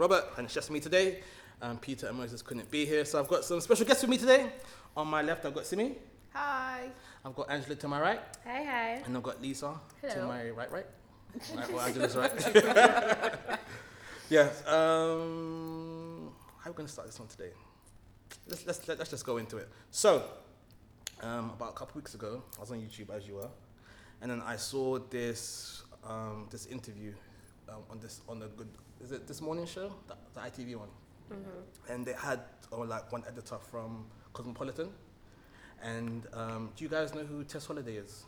Robert, and it's just me today. Um, Peter and Moses couldn't be here, so I've got some special guests with me today. On my left, I've got Simi. Hi. I've got Angela to my right, Hey, hey. and I've got Lisa to my right, right. right well, Angela's right. yes. Um, how are we going to start this one today? Let's, let's, let's just go into it. So, um, about a couple weeks ago, I was on YouTube as you were, and then I saw this um, this interview um, on this on the good is it this morning show the, the ITV one, and they had or like one editor from Cosmopolitan, and um, do you guys know who Tess Holliday is?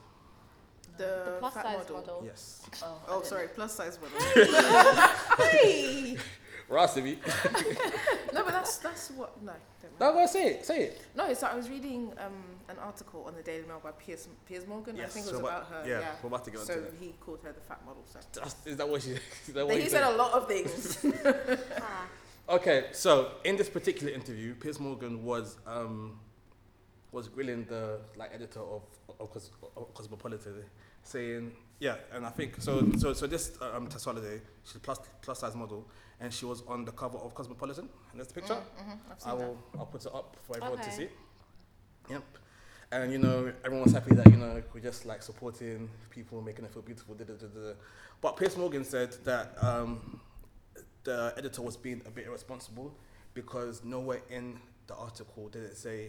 The, The plus fat size model. model. Yes. Oh, sorry, plus size model. Hey! Rasibi. no, but that's that's what. No, don't no, mind. go say it. Say it. No, so I was reading um, an article on the Daily Mail by Piers Piers Morgan. I think it was what- about her. yeah, Yeah, we're about to get So that. he called her the fat model. So That's- Is that what she? Is that what he he said said? a lot of things. Ah, Okay, so in this particular interview, Piers Morgan was um, was grilling the like editor of, of, Cos- of Cosmopolitan, saying, yeah, and I think so. So so this um, Tess Holliday, she's a plus plus size model, and she was on the cover of Cosmopolitan, and there's the picture. I've seen I that. will I'll put it up for everyone to see. Yep. And you know, everyone was happy that you know we're just like supporting people, making it feel beautiful. Da, da, da. But Piers Morgan said that um, the editor was being a bit irresponsible because nowhere in the article did it say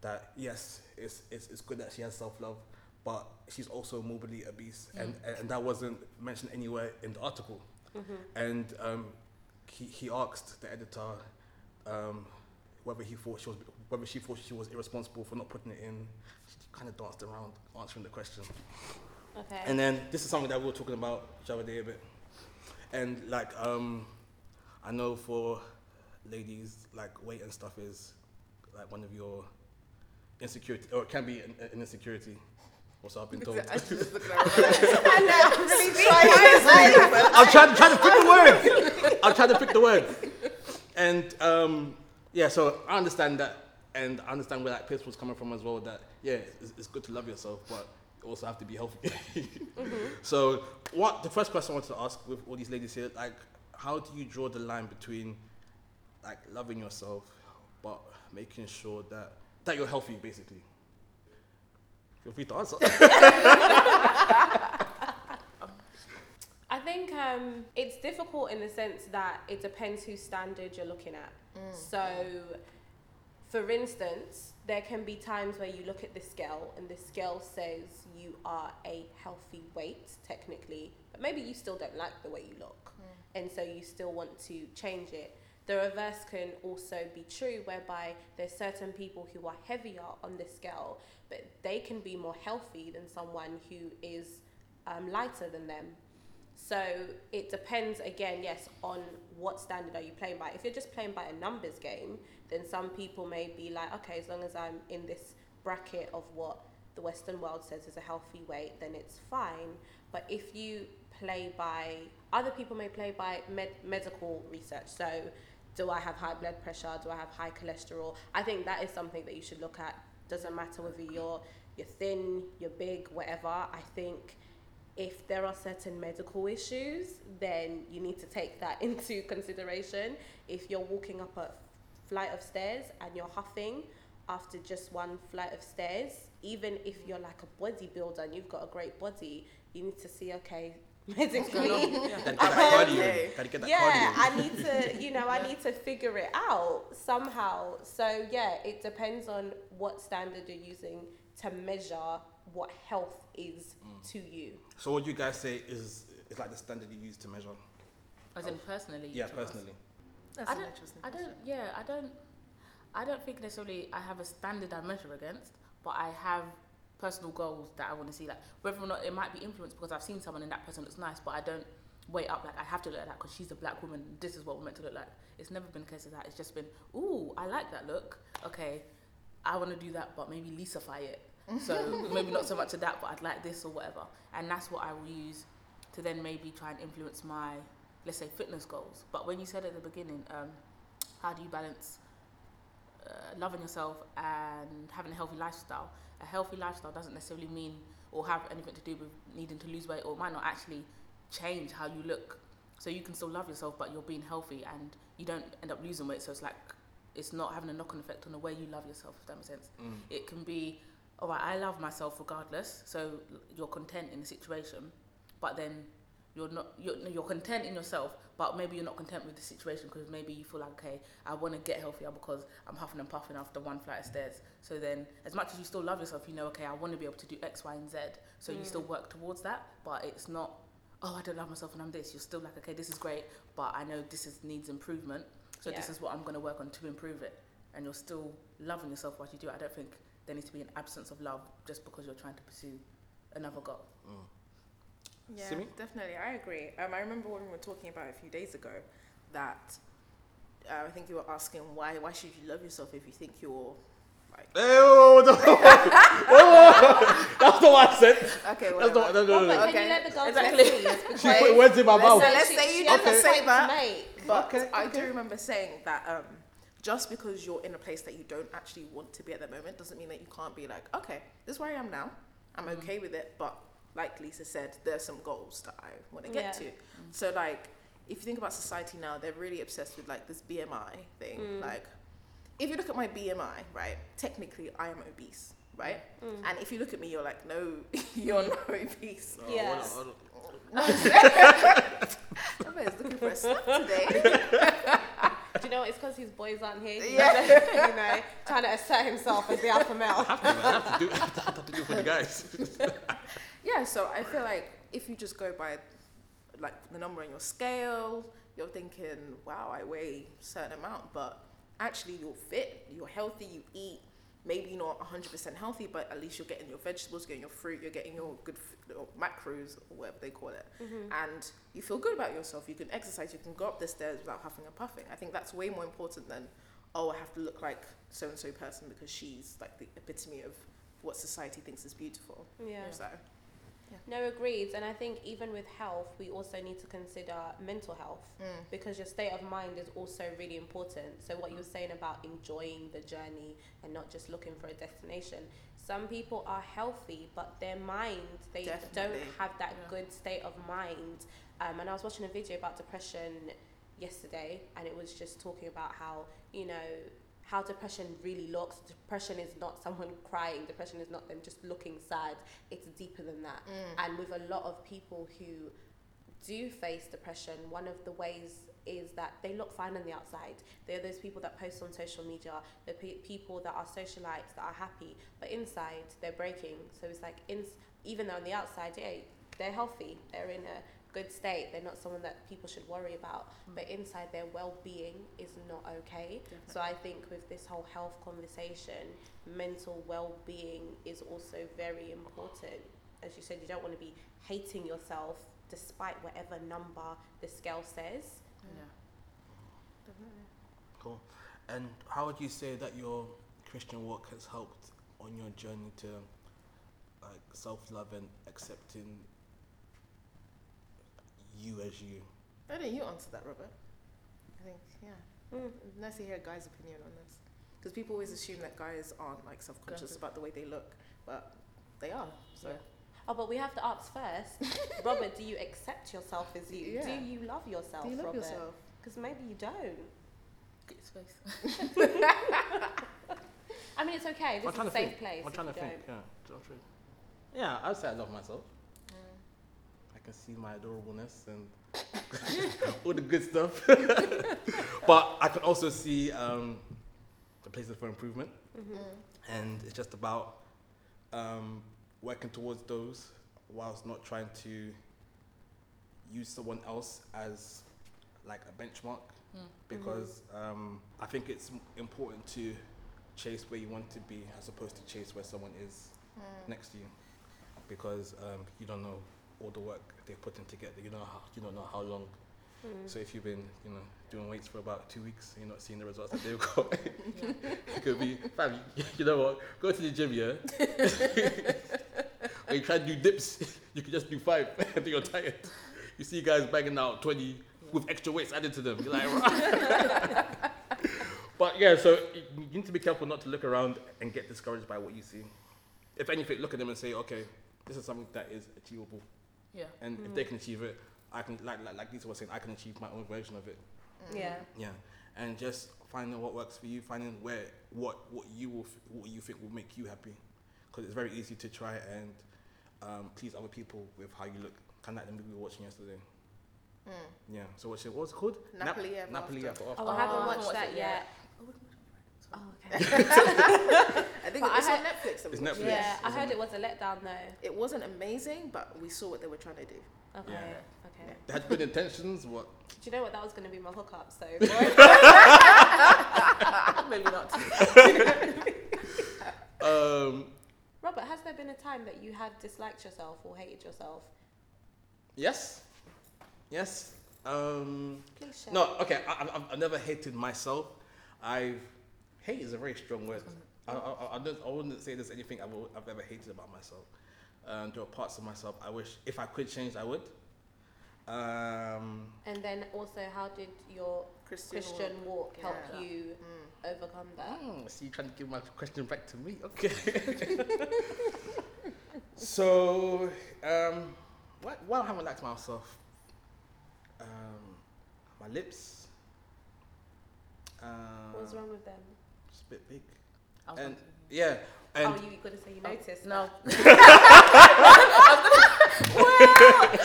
that yes, it's it's, it's good that she has self love, but she's also morbidly obese, and and that wasn't mentioned anywhere in the article. And um, he he asked the editor um, whether he thought she was whether she thought she was irresponsible for not putting it in. She kind of danced around answering the question. Okay. And then this is something that we were talking about the other day a bit. And like um, I know for ladies, like weight and stuff is like one of your insecurity, or it can be an, an insecurity. Also, I've been told. I just looked at her. I'm really I'm trying, trying to pick the word. I'm trying to pick the word. And um, yeah, so I understand that, and I understand where that Piers was coming from as well. That yeah, it's, it's good to love yourself, but you also have to be healthy. So what the first question I wanted to ask with all these ladies here, like, how do you draw the line between like loving yourself, but making sure that that you're healthy, basically? Feel free to answer. I think um, it's difficult in the sense that it depends whose standard you're looking at. So, for instance, there can be times where you look at the scale and the scale says you are a healthy weight, technically, but maybe you still don't like the way you look. And so you still want to change it. The reverse can also be true, whereby there's certain people who are heavier on the scale, but they can be more healthy than someone who is um, lighter than them. So it depends again, yes, on what standard are you playing by. If you're just playing by a numbers game, then some people may be like, okay, as long as I'm in this bracket of what the Western world says is a healthy weight, then it's fine. But if you play by, other people may play by med- medical research. So do I have high blood pressure? Do I have high cholesterol? I think that is something that you should look at. Doesn't matter whether you're you're thin, you're big, whatever. I think if there are certain medical issues, then you need to take that into consideration. If you're walking up a flight of stairs and you're huffing after just one flight of stairs, even if you're like a bodybuilder and you've got a great body, you need to see, okay, medically, Gotta get that cardio. Gotta get that yeah. I need to, you know, I need to figure it out somehow. So yeah, it depends on what standard you're using to measure what health is Mm. to you. So what you guys say is is like the standard you use to measure? As in personally. Yeah, to us. personally. That's I an don't. interesting I don't. Yeah, I don't. I don't think necessarily I have a standard I measure against, but I have personal goals that I want to see. Like whether or not it might be influenced because I've seen someone and that person looks nice, but I don't weigh up like I have to look like that because she's a black woman. This is what we're meant to look like. It's never been a case of that. It's just been, ooh, I like that look. Okay, I want to do that, but maybe Lisafy it. So maybe not so much of that, but I'd like this or whatever. And that's what I will use to then maybe try and influence my, let's say, fitness goals. But when you said at the beginning, um, how do you balance uh, loving yourself and having a healthy lifestyle? A healthy lifestyle doesn't necessarily mean or have anything to do with needing to lose weight, or it might not actually change how you look So you can still love yourself, but you're being healthy and you don't end up losing weight. So it's like it's not having a knock-on effect on the way you love yourself. If that makes sense. Mm. It can be, all right, I love myself regardless. So you're content in the situation, but then you're not you're, you're content in yourself, but maybe you're not content with the situation because maybe you feel like okay, I want to get healthier because I'm huffing and puffing after one flight of stairs. So then, as much as you still love yourself, you know, okay, I want to be able to do X, Y, and Z. So you still mm. work towards that, but it's not. Oh, I don't love myself and I'm this. You're still like, okay, this is great, but I know this is needs improvement. So this is what I'm going to work on to improve it. And you're still loving yourself while you do it. I don't think there needs to be an absence of love just because you're trying to pursue another goal. Yeah, Simi? definitely. I agree. Um, I remember when we were talking about it a few days ago that uh, I think you were asking why why should you love yourself if you think you're like Hey, whoa, whoa, whoa, whoa, whoa. That's not what I said. okay That's whatever. not. No, no, no, But no. can Okay. you let the girl Exactly. finish, She because put words in my Let's mouth. say- let's say you she don't has a say that. But Okay, I do remember saying that um, just because you're in a place that you don't actually want to be at the moment doesn't mean that you can't be like, okay, this is where I am now. I'm Mm. okay with it, but like Lisa said, there's some goals that I want to get Yeah. to. So like, if you think about society now, they're really obsessed with like this BMI thing. Mm. Like, if you look at my BMI, right, technically I am obese, right? Mm. And if you look at me, you're like, no, you're not obese. Yeah. hold on, hold on. Everyone's looking for a snap today. Do you know what? It's because his boys aren't here. He's, Yeah. you know, trying to assert himself as the alpha male. I have to do, I have to, I have to do it for the guys. Yeah, so I feel like if you just go by like the number on your scale, you're thinking, wow, I weigh a certain amount, but actually you're fit, you're healthy, you eat. Maybe not 100% healthy, but at least you're getting your vegetables, you're getting your fruit, you're getting your good or macros, or whatever they call it. Mm-hmm. And you feel good about yourself. You can exercise, you can go up the stairs without huffing and puffing. I think that's way more important than, oh, I have to look like so and so person because she's like the epitome of what society thinks is beautiful. Yeah. So, No, agreed. And I think even with health, we also need to consider mental health mm. because your state of mind is also really important. So, what you were saying about enjoying the journey and not just looking for a destination. Some people are healthy, but their mind, they Definitely. don't have that Yeah. good state of mind. Um, and I was watching a video about depression yesterday, and it was just talking about how, you know, how depression really looks. Depression is not someone crying, depression is not them just looking sad, it's deeper than that. Mm. And with a lot of people who do face depression, one of the ways is that they look fine on the outside. They're those people that post on social media, the pe- people that are socialites, that are happy, but inside they're breaking. So it's like, in, even though on the outside, yeah, they're healthy, they're in a good state, they're not someone that people should worry about, mm. but inside their well being is not okay. So I think with this whole health conversation, mental well being is also very important. As you said, you don't want to be hating yourself despite whatever number the scale says. Yeah. Cool. And how would you say that your Christian walk has helped on your journey to like self love and accepting you as you? Why don't you answer that, Robert? I think, yeah. Mm. Nice to hear a guy's opinion on this. Because people always assume that guys aren't like self conscious about the way they look, but they are. So, Yeah. Oh, but we have to ask first, Robert, do you accept yourself as you? Yeah. Do you love yourself, do you love Robert? yourself? Because maybe you don't. Get space. I mean, it's okay. This I'm is a safe think. place. I'm trying to think. don't. Yeah, I'm trying- yeah. I'd say I love myself. Can see my adorableness and all the good stuff. but I can also see um, the places for improvement, and it's just about um, working towards those whilst not trying to use someone else as like a benchmark. Because um, I think it's important to chase where you want to be as opposed to chase where someone is next to you. Because um, you don't know all the work they've put in together. You know how you don't know how long. Mm. So if you've been you know doing weights for about two weeks and you're not seeing the results that they've got, it could be fam. You, know what? Go to the gym, yeah. when you try to do dips, you can just do five until you're tired. You see guys banging out twenty with extra weights added to them. You're like, "Right." but yeah, so you need to be careful not to look around and get discouraged by what you see. If anything, look at them and say, okay, this is something that is achievable, Yeah. and if they can achieve it, I can like like like Lisa was saying, I can achieve my own version of it. Yeah. Yeah, and just finding what works for you, finding where what what you will f- what you think will make you happy, because it's very easy to try and um, please other people with how you look. Kind of like the movie we were watching yesterday. Mm. Yeah. So what's it? What's it called? Nappily Ever Nappily After. After. Oh, I Oh, haven't I haven't watched watched that it yet. yet. Oh, okay. I think But I it's had- on Netflix. that we It's. Netflix. yeah, I heard it? it was a letdown though. It wasn't amazing, but we saw what they were trying to do. Okay. Yeah. Okay. They had good intentions. What? Do you know what? That was going to be my hookup. So. Maybe not. Um. Robert, has there been a time that you have disliked yourself or hated yourself? Yes. Yes. Um. Please share. No, okay. I, I've, I've never hated myself. I've hate is a very strong word. I, I, I, don't, I wouldn't say there's anything I've, I've ever hated about myself. Um, there are parts of myself I wish if I could change, I would. Um, And then also, how did your Christian, Christian walk help Yeah. you Mm. overcome that? hmm, so you're trying to give my question back to me? Okay. so, um, what, what haven't I liked myself? Um, my lips. Uh, What was wrong with them? It's a bit big. I was And yeah, and oh, you were going to say you oh, noticed. No. that.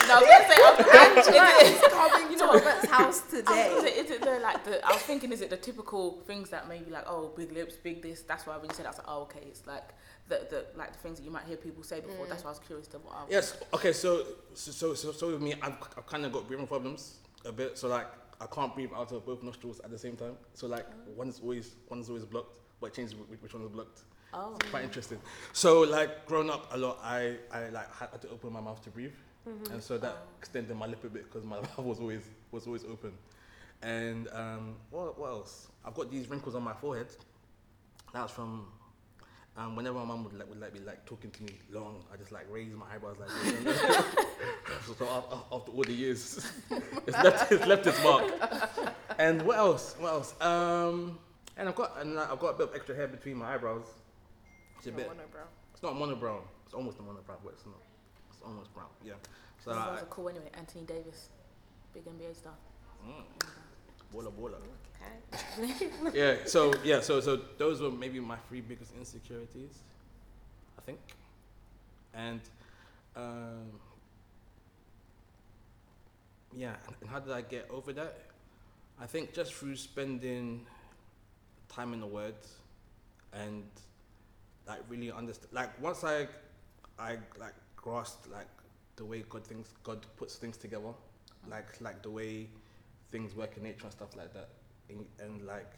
no, I was gonna say, I was is it, coming You to know what? Robert's house today. gonna say, is it the like the? I was thinking, is it the typical things that maybe like, oh, big lips, big this? That's why when you said, that, I was like, oh, okay, it's like the the like the things that you might hear people say before. That's mm. why I was curious to what. I Yes. Okay. So so so so, so with me, I've, I've kind of got breathing problems a bit. So like I can't breathe out of both nostrils at the same time. So like one's always one's always blocked, but it changes which one is blocked. Oh. It's quite interesting. So like growing up a lot, I I like had to open my mouth to breathe, and so that extended my lip a bit because my mouth was always was always open. And um, what what else? I've got these wrinkles on my forehead. That's from um, whenever my mum would like would like be like talking to me long, I just like raise my eyebrows like this. so af- af- after all the years, it's left it's left its mark. And what else? What else? Um, and I've got and I've got a bit of extra hair between my eyebrows. It's a bit. wonder, bro. It's not monobrown. It's almost a monobrown, but it's not. It's almost brown. Yeah. So Those I, cool anyway. Anthony Davis, big NBA star. mm, baller, baller. Okay. yeah. So yeah. So so those were maybe my three biggest insecurities, I think, and um, yeah. and- how did I get over that? I think just through spending time in the Word, and like really understand. Like once I, I like grasped like the way God thinks, God puts things together, like like the way things work in nature and stuff like that and, and like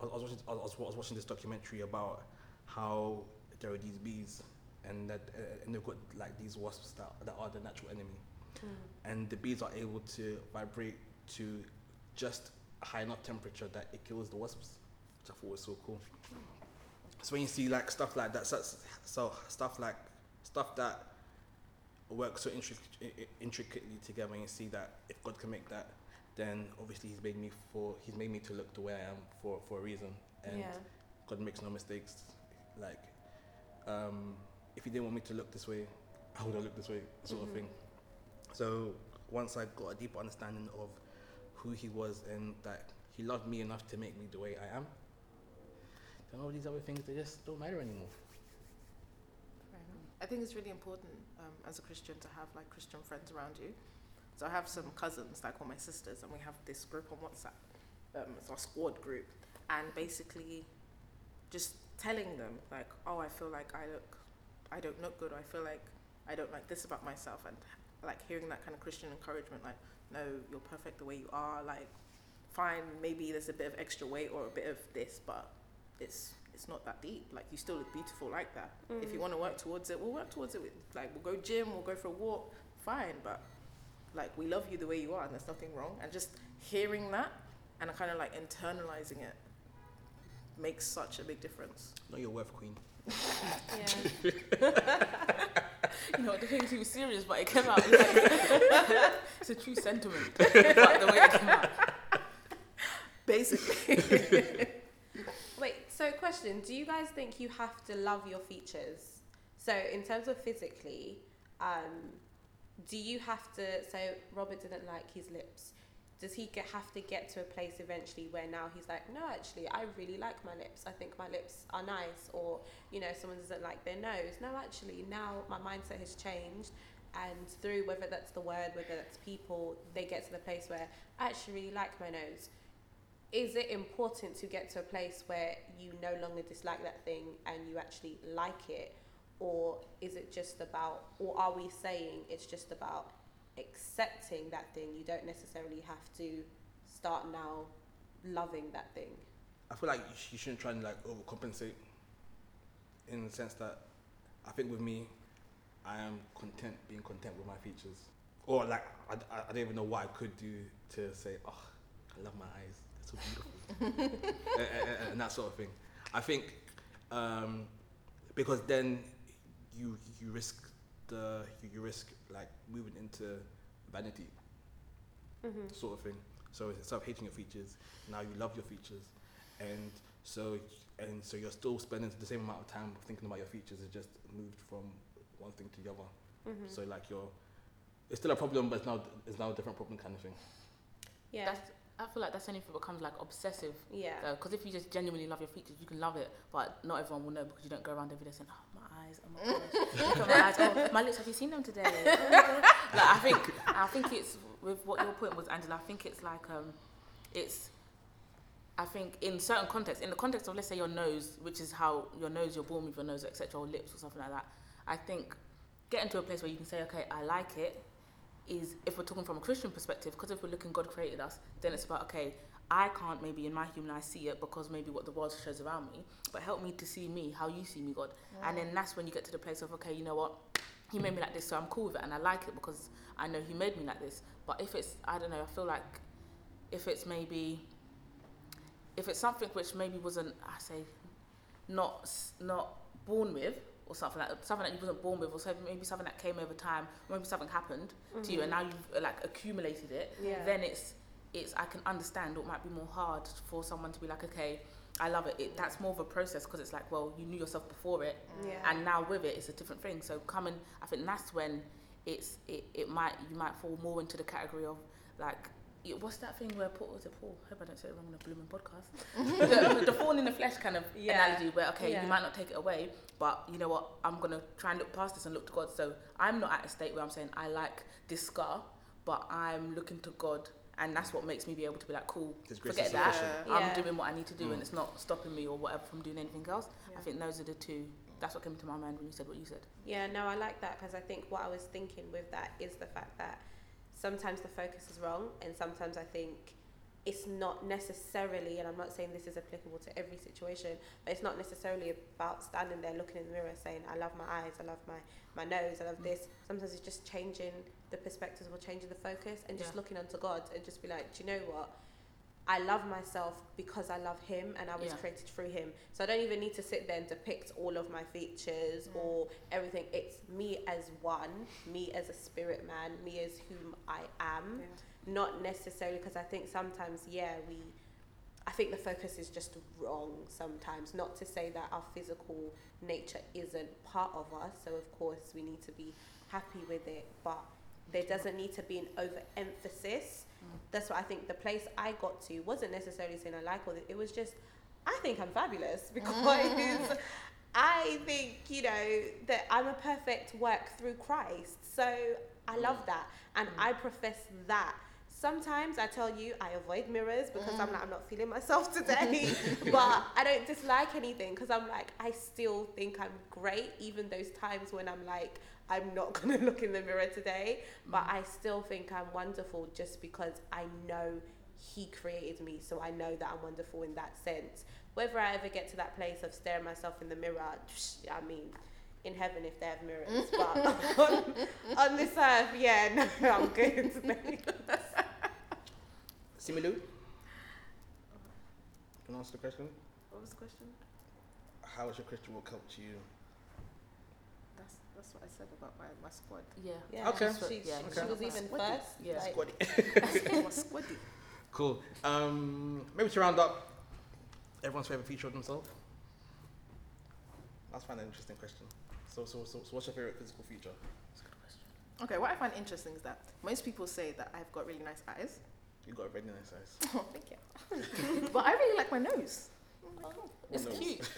I was, watching I was, I was watching this documentary about how there are these bees and that uh, and they've got like these wasps that, that are the natural enemy. And the bees are able to vibrate to just a high enough temperature that it kills the wasps. Which I thought was so cool. So when you see like stuff like that so, so stuff like stuff that works so intric- intricately together and you see that if God can make that then obviously he's made me for he's made me to look the way I am for, for a reason. And yeah. God makes no mistakes. Like um, if he didn't want me to look this way, I would have looked this way, sort of Mhm. thing. So once I got a deeper understanding of who he was and that he loved me enough to make me the way I am, then all these other things they just don't matter anymore. I think it's really important um, as a Christian to have like Christian friends around you. So I have some cousins, like all my sisters, and we have this group on WhatsApp. Um, it's our squad group, and basically, just telling them like, oh, I feel like I look, I don't look good, or I feel like I don't like this about myself, and like hearing that kind of Christian encouragement, like, no, you're perfect the way you are. Like, fine, maybe there's a bit of extra weight or a bit of this, but it's it's not that deep. Like you still look beautiful like that. If you Mm. want to work towards it, we'll work towards it. With, like we'll go gym, we'll go for a walk, fine. But like we love you the way you are, and there's nothing wrong. And just hearing that and kind of like internalizing it makes such a big difference. Know your worth, queen. Yeah. You know, the thing he was serious, but it came out. Like, it's a true sentiment. but the way it came out. Basically, Wait, so question, do you guys think you have to love your features? So in terms of physically, um, do you have to? So Robert didn't like his lips. Does he get, have to get to a place eventually where now he's like, no, actually, I really like my lips. I think my lips are nice. Or, you know, someone doesn't like their nose. No, actually, now my mindset has changed. And through whether that's the word, whether that's people, they get to the place where I actually really like my nose. Is it important to get to a place where you no longer dislike that thing and you actually like it? Or is it just about, or are we saying it's just about accepting that thing? You don't necessarily have to start now loving that thing. I feel like you, shouldn't try and like overcompensate. In the sense that, I think with me, I am content being content with my features. Or like I, I, I don't even know what I could do to say, oh, I love my eyes. They're so beautiful, and, and- and that sort of thing. I think um, because then you you risk the you, you risk like moving into vanity Mm-hmm. sort of thing. So instead of hating your features, now you love your features, and so and so you're still spending the same amount of time thinking about your features. It just moved from one thing to the other. Mm-hmm. So like you're, it's still a problem, but it's now it's now a different problem kind of thing. yeah, That's, I feel like that's only if it becomes like obsessive. yeah, Because if you just genuinely love your features, you can love it, but not everyone will know because you don't go around every day saying, "Oh, my eyes, oh my gosh, look at my eyes, oh, my lips. Have you seen them today?" like I think, I think it's with what your point was, Angela. I think it's like um, it's. I think in certain contexts, in the context of let's say your nose, which is how your nose, you're born with your nose, etc., or lips or something like that. I think getting to a place where you can say, okay, I like it, is if we're talking from a Christian perspective, because if we're looking God created us, then it's about okay, I can't maybe in my human eye see it because maybe what the world shows around me, but help me to see me how you see me, God. And then that's when you get to the place of okay, you know what, He made me like this, so I'm cool with it, and I like it because I know He made me like this. But if it's I don't know, I feel like if it's maybe if it's something which maybe wasn't I say not not born with or something like something that you wasn't born with or something, maybe something that came over time or maybe something happened to you and now you've uh, like accumulated it Mm-hmm. yeah. then it's it's I can understand it might be more hard for someone to be like okay I love it, it that's more of a process because it's like well you knew yourself before it yeah. and now with it it's a different thing so coming I think that's when it's it, it might you might fall more into the category of like what's that thing where Paul was it Paul I hope I don't say it wrong on a blooming podcast the, the thorn in the flesh kind of Yeah. analogy where okay Yeah. you might not take it away but you know what I'm gonna try and look past this and look to God so I'm not at a state where I'm saying I like this scar but I'm looking to God and that's what makes me be able to be like cool forget that. Yeah. I'm doing what I need to do Mm. and it's not stopping me or whatever from doing anything else I think those are the two that's what came to my mind when you said what you said Yeah, no, I like that because I think what I was thinking with that is the fact that sometimes the focus is wrong, and sometimes I think it's not necessarily, and I'm not saying this is applicable to every situation, but it's not necessarily about standing there looking in the mirror saying, I love my eyes, I love my, my nose, I love Mm. this. Sometimes it's just changing the perspectives or changing the focus and just Yeah. looking unto God and just be like, do you know what? I love myself because I love him and I was Yeah. created through him. So I don't even need to sit there and depict all of my features Mm. or everything. It's me as one, me as a spirit man, me as whom I am. Not necessarily because I think sometimes, yeah, we. I think the focus is just wrong sometimes. Not to say that our physical nature isn't part of us. So of course we need to be happy with it, but there doesn't need to be an overemphasis. That's what I think the place I got to wasn't necessarily saying I like all this. It was just I think I'm fabulous because I think, you know, that I'm a perfect work through Christ. So I love that. And. I profess that. Sometimes I tell you I avoid mirrors because I'm mm. like, I'm not feeling myself today. but I don't dislike anything because I'm like, I still think I'm great, even those times when I'm like, I'm not going to look in the mirror today. But mm. I still think I'm wonderful just because I know He created me. So I know that I'm wonderful in that sense. Whether I ever get to that place of staring myself in the mirror, I mean, in heaven if they have mirrors. But on, on this earth, yeah, no, I'm good. Similu? Can I answer the question? What was the question? How has your Christian walk helped you? That's that's what I said about my, my squad. yeah Yeah, Okay. She, Yeah, she okay. was even Squaddy. first. Yeah. like- Squaddy. squaddy. Cool. Um, maybe to round up, everyone's favorite feature of themselves. That's find an interesting question. So, so, so, so what's your favorite physical feature? That's a good question. Okay, what I find interesting is that most people say that I've got really nice eyes. You got a very nice eyes. Oh, thank you. but I really like my nose. Oh. It's nose. cute.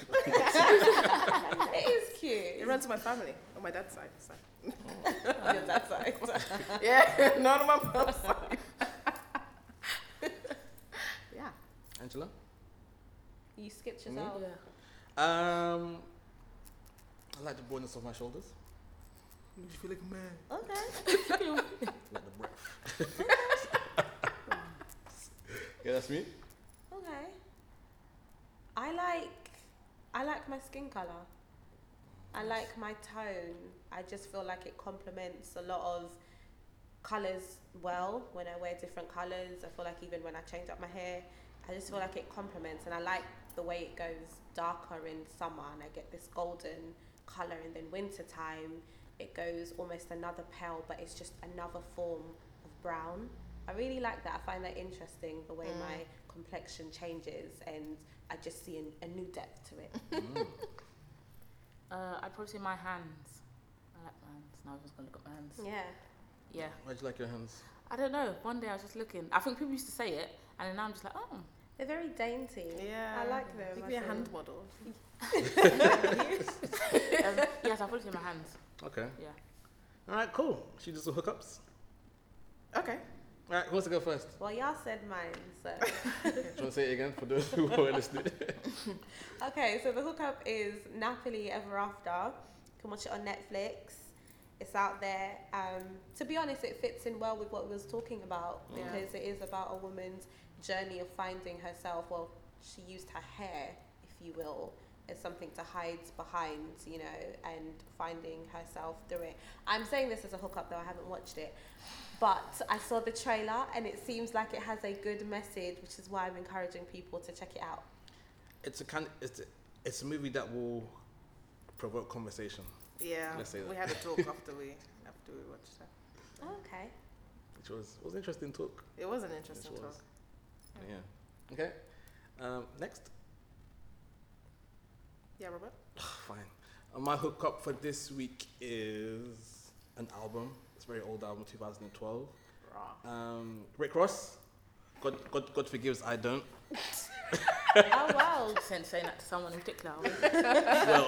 It is cute. It runs to my family on my dad's side. So. on your dad's side. Yeah, not on my mom's side. yeah. Angela? You skipped Me? yourself. Yeah. Um, I like the broadness of my shoulders. Makes you feel like a man. Okay. Like the breath. Yeah, that's me. Okay. I like I like my skin color. I like my tone. I just feel like it complements a lot of colors well when I wear different colors. I feel like even when I change up my hair, I just feel like it complements and I like the way it goes darker in summer and I get this golden color and then winter time it goes almost another pale but it's just another form of brown. I really like that. I find that interesting the way Mm. my complexion changes and I just see a, a new depth to it. Mm. Uh, I'd probably say my hands. I like my hands. Now I was gonna look at my hands. Yeah. Yeah. Why'd you like your hands? I don't know. One day I was just looking. I think people used to say it, and then now I'm just like, oh. They're very dainty. Yeah. I like them. You I could be a hand model. Um, yes, I'll probably say my hands. Okay. Yeah. All right, cool. Should we do some hookups? Okay. All right, who wants to go first? Well, y'all said mine, so. Do you want to say it again for those who are listening? okay, so the hookup is Nappily Ever After. You can watch it on Netflix. It's out there. Um, to be honest, it fits in well with what we was talking about Yeah. because it is about a woman's journey of finding herself. Well, she used her hair, if you will, as something to hide behind, you know, and finding herself through it. I'm saying this as a hookup, though I haven't watched it. But I saw the trailer and it seems like it has a good message, which is why I'm encouraging people to check it out. It's a kind. It's a, it's a movie that will provoke conversation, Yeah. Let's say that. We had a talk after we after we watched that. Okay. which was was an interesting talk. It was an interesting Yes, talk. was. Yeah. Okay. Um, next. Yeah, Robert. Fine. Uh, my hookup for this week is an album. It's a very old album, 2012. Raw. Um, Rick Ross. God, God, God forgives, I don't. Oh wow. Saying, saying that to someone in particular. well,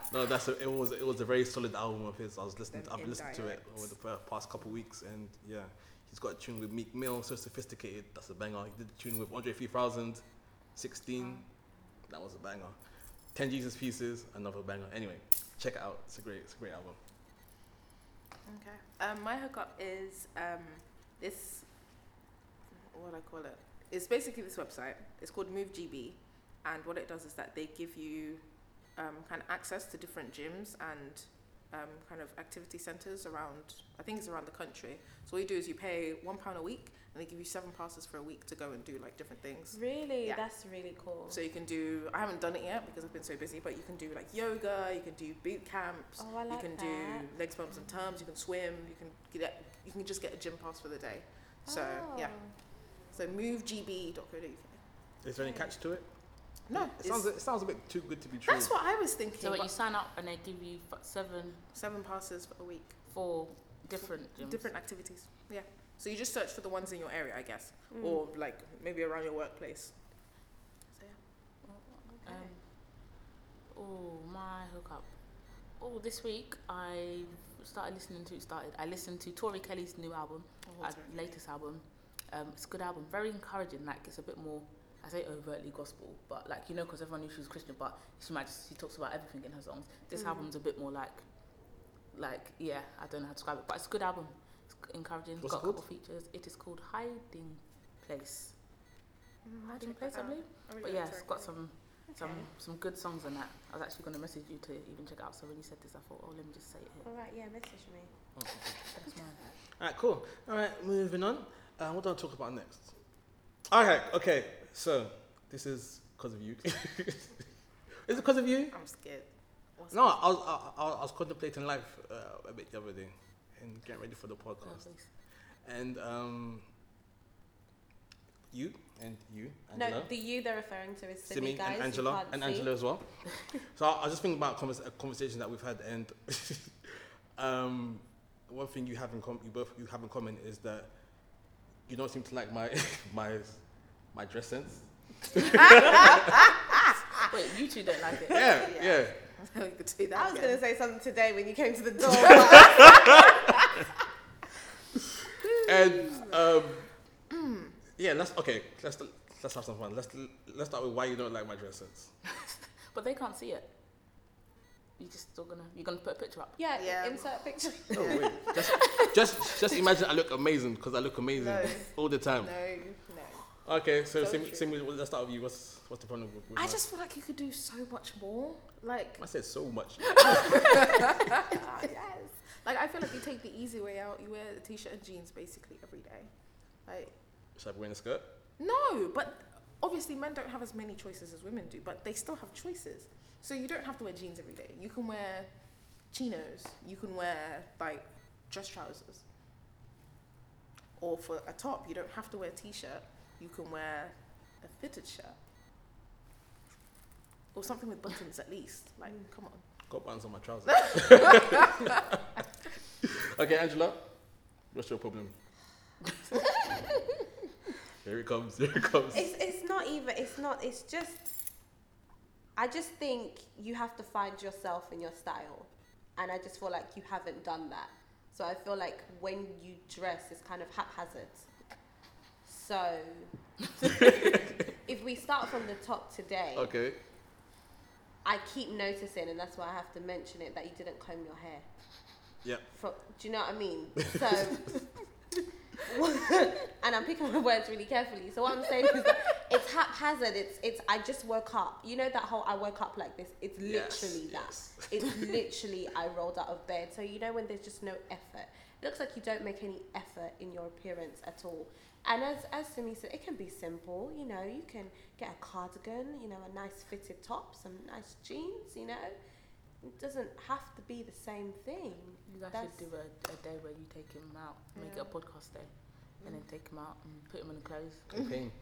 no, that's a, it was it was a very solid album of his. I was listening. Then I've been listening to it over the past couple of weeks, and yeah, he's got a tune with Meek Mill, so sophisticated. That's a banger. He did a tune with Andre 3000, 16. That was a banger. Ten Jesus Pieces, another banger. Anyway, check it out. It's a great, it's a great album. Okay. Um, my hookup is um, this. What do I call it? It's basically this website. It's called MoveGB, and what it does is that they give you um, kind of access to different gyms and um, kind of activity centres around. I think it's around the country. So what you do is you pay one pound a week, and they give you seven passes for a week to go and do like different things. Really? Yeah. That's really cool. So you can do. I haven't done it yet because I've been so busy, but you can do like yoga. You can do boot camps. oh, I like you can that. do legs bums and tums. You can swim. You can get. You can just get a gym pass for the day. So yeah. Oh. So movegb.co.uk. Is there any catch to it? No, It it's- sounds, it sounds a bit too good to be true. that's what I was thinking. So what, you sign up and they give you f- seven seven passes for a week, for different gyms. different activities. Yeah. So you just search for the ones in your area, I guess, Mm. or like maybe around your workplace. So yeah. Um, oh, my hookup. Oh, this week I started listening to. Started. I listened to Tori Kelly's new album, Oh, uh, latest album. Um, it's a good album, very encouraging. Like it's a bit more. I say overtly gospel, but like you know, because everyone knew she was Christian, but she might just, she talks about everything in her songs. This Mm. album's a bit more like, like yeah, I don't know how to describe it, but it's a good album. It's encouraging. What's got a couple called? features. It is called Hiding Place. Mm, Hiding Place, I believe. Really But yeah, it's got some some Okay. some good songs on that. I was actually going to message you to even check it out. So when you said this, I thought, oh, let me just say it here. All right. Yeah. Message me. That's mine. All right, cool. All right, moving on. Uh, what do I talk about next? Okay, okay. So this is because of you. is it because of you? I'm scared. What's No, I was I, I, I was contemplating life uh, a bit the other day and getting ready for the podcast, please. and um, you and you, No, the you they're referring to is Simi, guys. and Angela, and see. Angela as well. so I, I was just thinking about convers- a conversation that we've had, and um, one thing you have in com- you both you have in common is that you don't seem to like my my my dress sense. Wait, you two don't like it. Yeah, yeah. you could that. I was again. gonna say something today when you came to the door. And um, yeah, let's okay. Let's let's have some fun. Let's let's start with why you don't like my dress sense. But they can't see it. You just still gonna you're gonna put a picture up. yeah, Yeah. insert picture. No, wait. Just just just imagine I look amazing because I look amazing No. all the time. No, no. Okay, so So same, true. same with, let's start with you. What's what's the problem with, with I my- just feel like you could do so much more. Like, I said so much. ah, yes. Like, I feel like you take the easy way out. You wear a t-shirt and jeans basically every day. Like, Should I be wearing a skirt? no, but obviously men don't have as many choices as women do, but they still have choices. So you don't have to wear jeans every day. You can wear chinos. You can wear like dress trousers. Or for a top, you don't have to wear a t-shirt. You can wear a fitted shirt. Or something with buttons at least. Like, mm. come on. Got buttons on my trousers. okay, Angela, what's your problem? here it comes. Here it comes. It's it's not even. It's not. It's just. I just think you have to find yourself and your style, and I just feel like you haven't done that. So I feel like when you dress, it's kind of haphazard. So, if we start from the top today, Okay. I keep noticing, and that's why I have to mention it, that you didn't comb your hair. For, do you know what I mean? So, and I'm picking my words really carefully. So what I'm saying is that it's haphazard. It's it's. I just woke up. You know that whole I woke up like this. It's Yes, literally that. yes. It's literally I rolled out of bed. So you know when there's just no effort. It looks like you don't make any effort in your appearance at all. And as as Simi said, it can be simple. You know, you can get a cardigan. You know, a nice fitted top, some nice jeans. You know, it doesn't have to be the same thing. You guys That's- should do a, a day where you take him out, make it a podcast day, and then take him out and put him in the clothes. Campaign.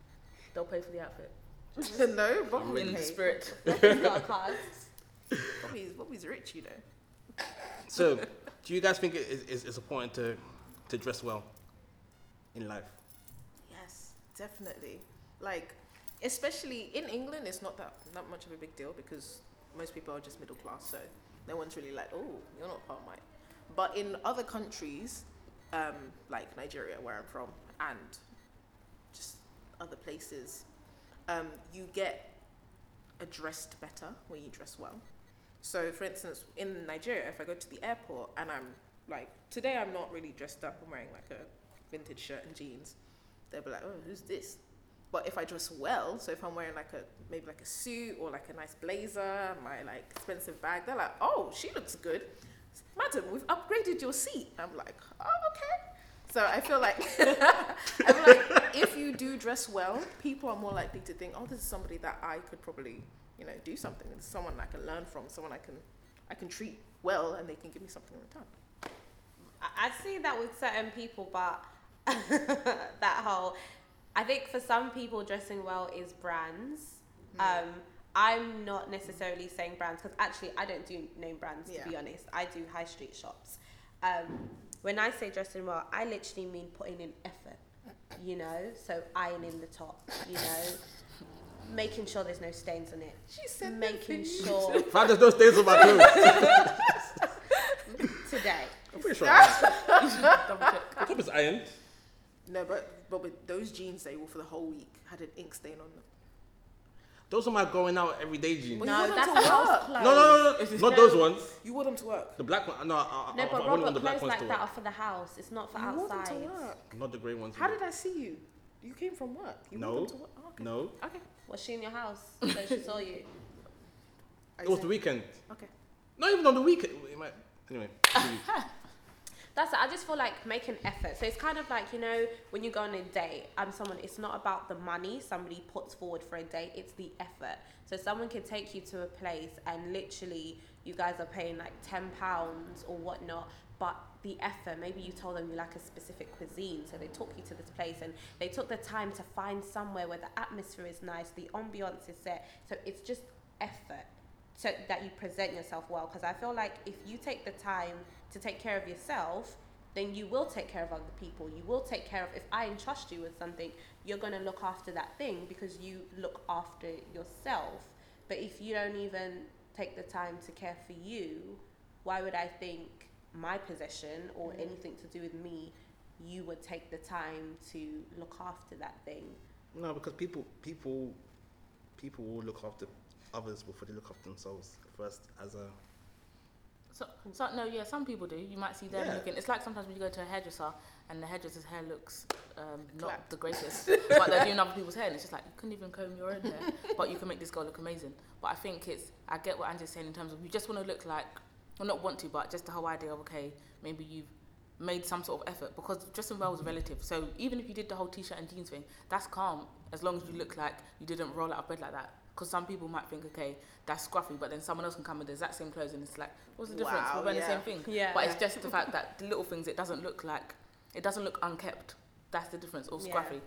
They'll pay for the outfit. no, Bobby in would the spirit. We've got a card. Bobby's, Bobby's rich, you know. So, do you guys think it is, is, it's important to, to dress well in life? Yes, definitely. Like, especially in England, it's not that not much of a big deal because most people are just middle class, so no one's really like, oh, you're not part of mine. But in other countries, um, like Nigeria, where I'm from, and just other places, um, you get addressed better when you dress well. So, for instance, in Nigeria, if I go to the airport and I'm like, today I'm not really dressed up, I'm wearing like a vintage shirt and jeans, they'll be like, oh, who's this? But if I dress well, so if I'm wearing like a maybe like a suit or like a nice blazer, my like expensive bag, they're like, oh, she looks good, madam. We've upgraded your seat. I'm like, oh, okay. So I feel like I like if you do dress well, people are more likely to think, oh, this is somebody that I could probably, you know, do something. It's someone I can learn from, someone I can, I can treat well, and they can give me something in return. I see that with certain people, but that whole, I think for some people, dressing well is brands. Um, I'm not necessarily saying brands because actually I don't do name brands to be honest. I do high street shops. Um, when I say dressing well, I literally mean putting in effort. You know, so ironing the top. You know, making sure there's no stains on it. She said Making sure If I there's no stains on my clothes, today. I'm pretty sure I Double check. I hope it's ironed. No, but but with those jeans, they were for the whole week had an ink stain on them. Those are my going out every day jeans. Well, No, you no, want that's them to work. clothes. no, no, no, not those ones. You wore them to work. The black one. No, I, I, No, but I wouldn't Robert, want the black clothes ones like to that work. are for the house. It's not for you wore them to work. Not the grey ones. How did I see you? You came from work. You wore No. them to work. Oh, okay. No, Okay. Was she in your house? So she saw you. it was the weekend. Okay. Not even on the weekend. It might- Anyway, That's it. I just feel like make an effort. So it's kind of like you know when you go on a date. I'm someone. It's not about the money somebody puts forward for a date. It's the effort. So someone can take you to a place and literally you guys are paying like ten pounds or whatnot, but the effort. Maybe you told them you like a specific cuisine, so they took you to this place and they took the time to find somewhere where the atmosphere is nice, the ambiance is set. So it's just effort. so that you present yourself well. Because I feel like if you take the time to take care of yourself, then you will take care of other people. You will take care of. If I entrust you with something, you're gonna look after that thing because you look after yourself. But if you don't even take the time to care for you, why would I think my possession or Mm. anything to do with me, you would take the time to look after that thing? No, because people, people, people will look after others before they look after themselves first. As a So, so no, yeah, some people do. You might see them Yeah. looking. It's like sometimes when you go to a hairdresser and the hairdresser's hair looks um, not the greatest, but they're doing other people's hair, and it's just like you couldn't even comb your own hair, but you can make this girl look amazing. But I think it's I get what Angie's saying in terms of you just want to look like, well, not want to, but just the whole idea of okay, maybe you've made some sort of effort because dressing well is relative. So even if you did the whole t-shirt and jeans thing, that's calm as long as you look like you didn't roll out of bed like that. Because some people might think, okay, that's scruffy, but then someone else can come with the exact same clothes and it's like, what's the difference? Wow, We're wearing yeah. the same thing. Yeah. But it's just the fact that the little things, it doesn't look like, it doesn't look unkept. That's the difference, or Yeah. scruffy.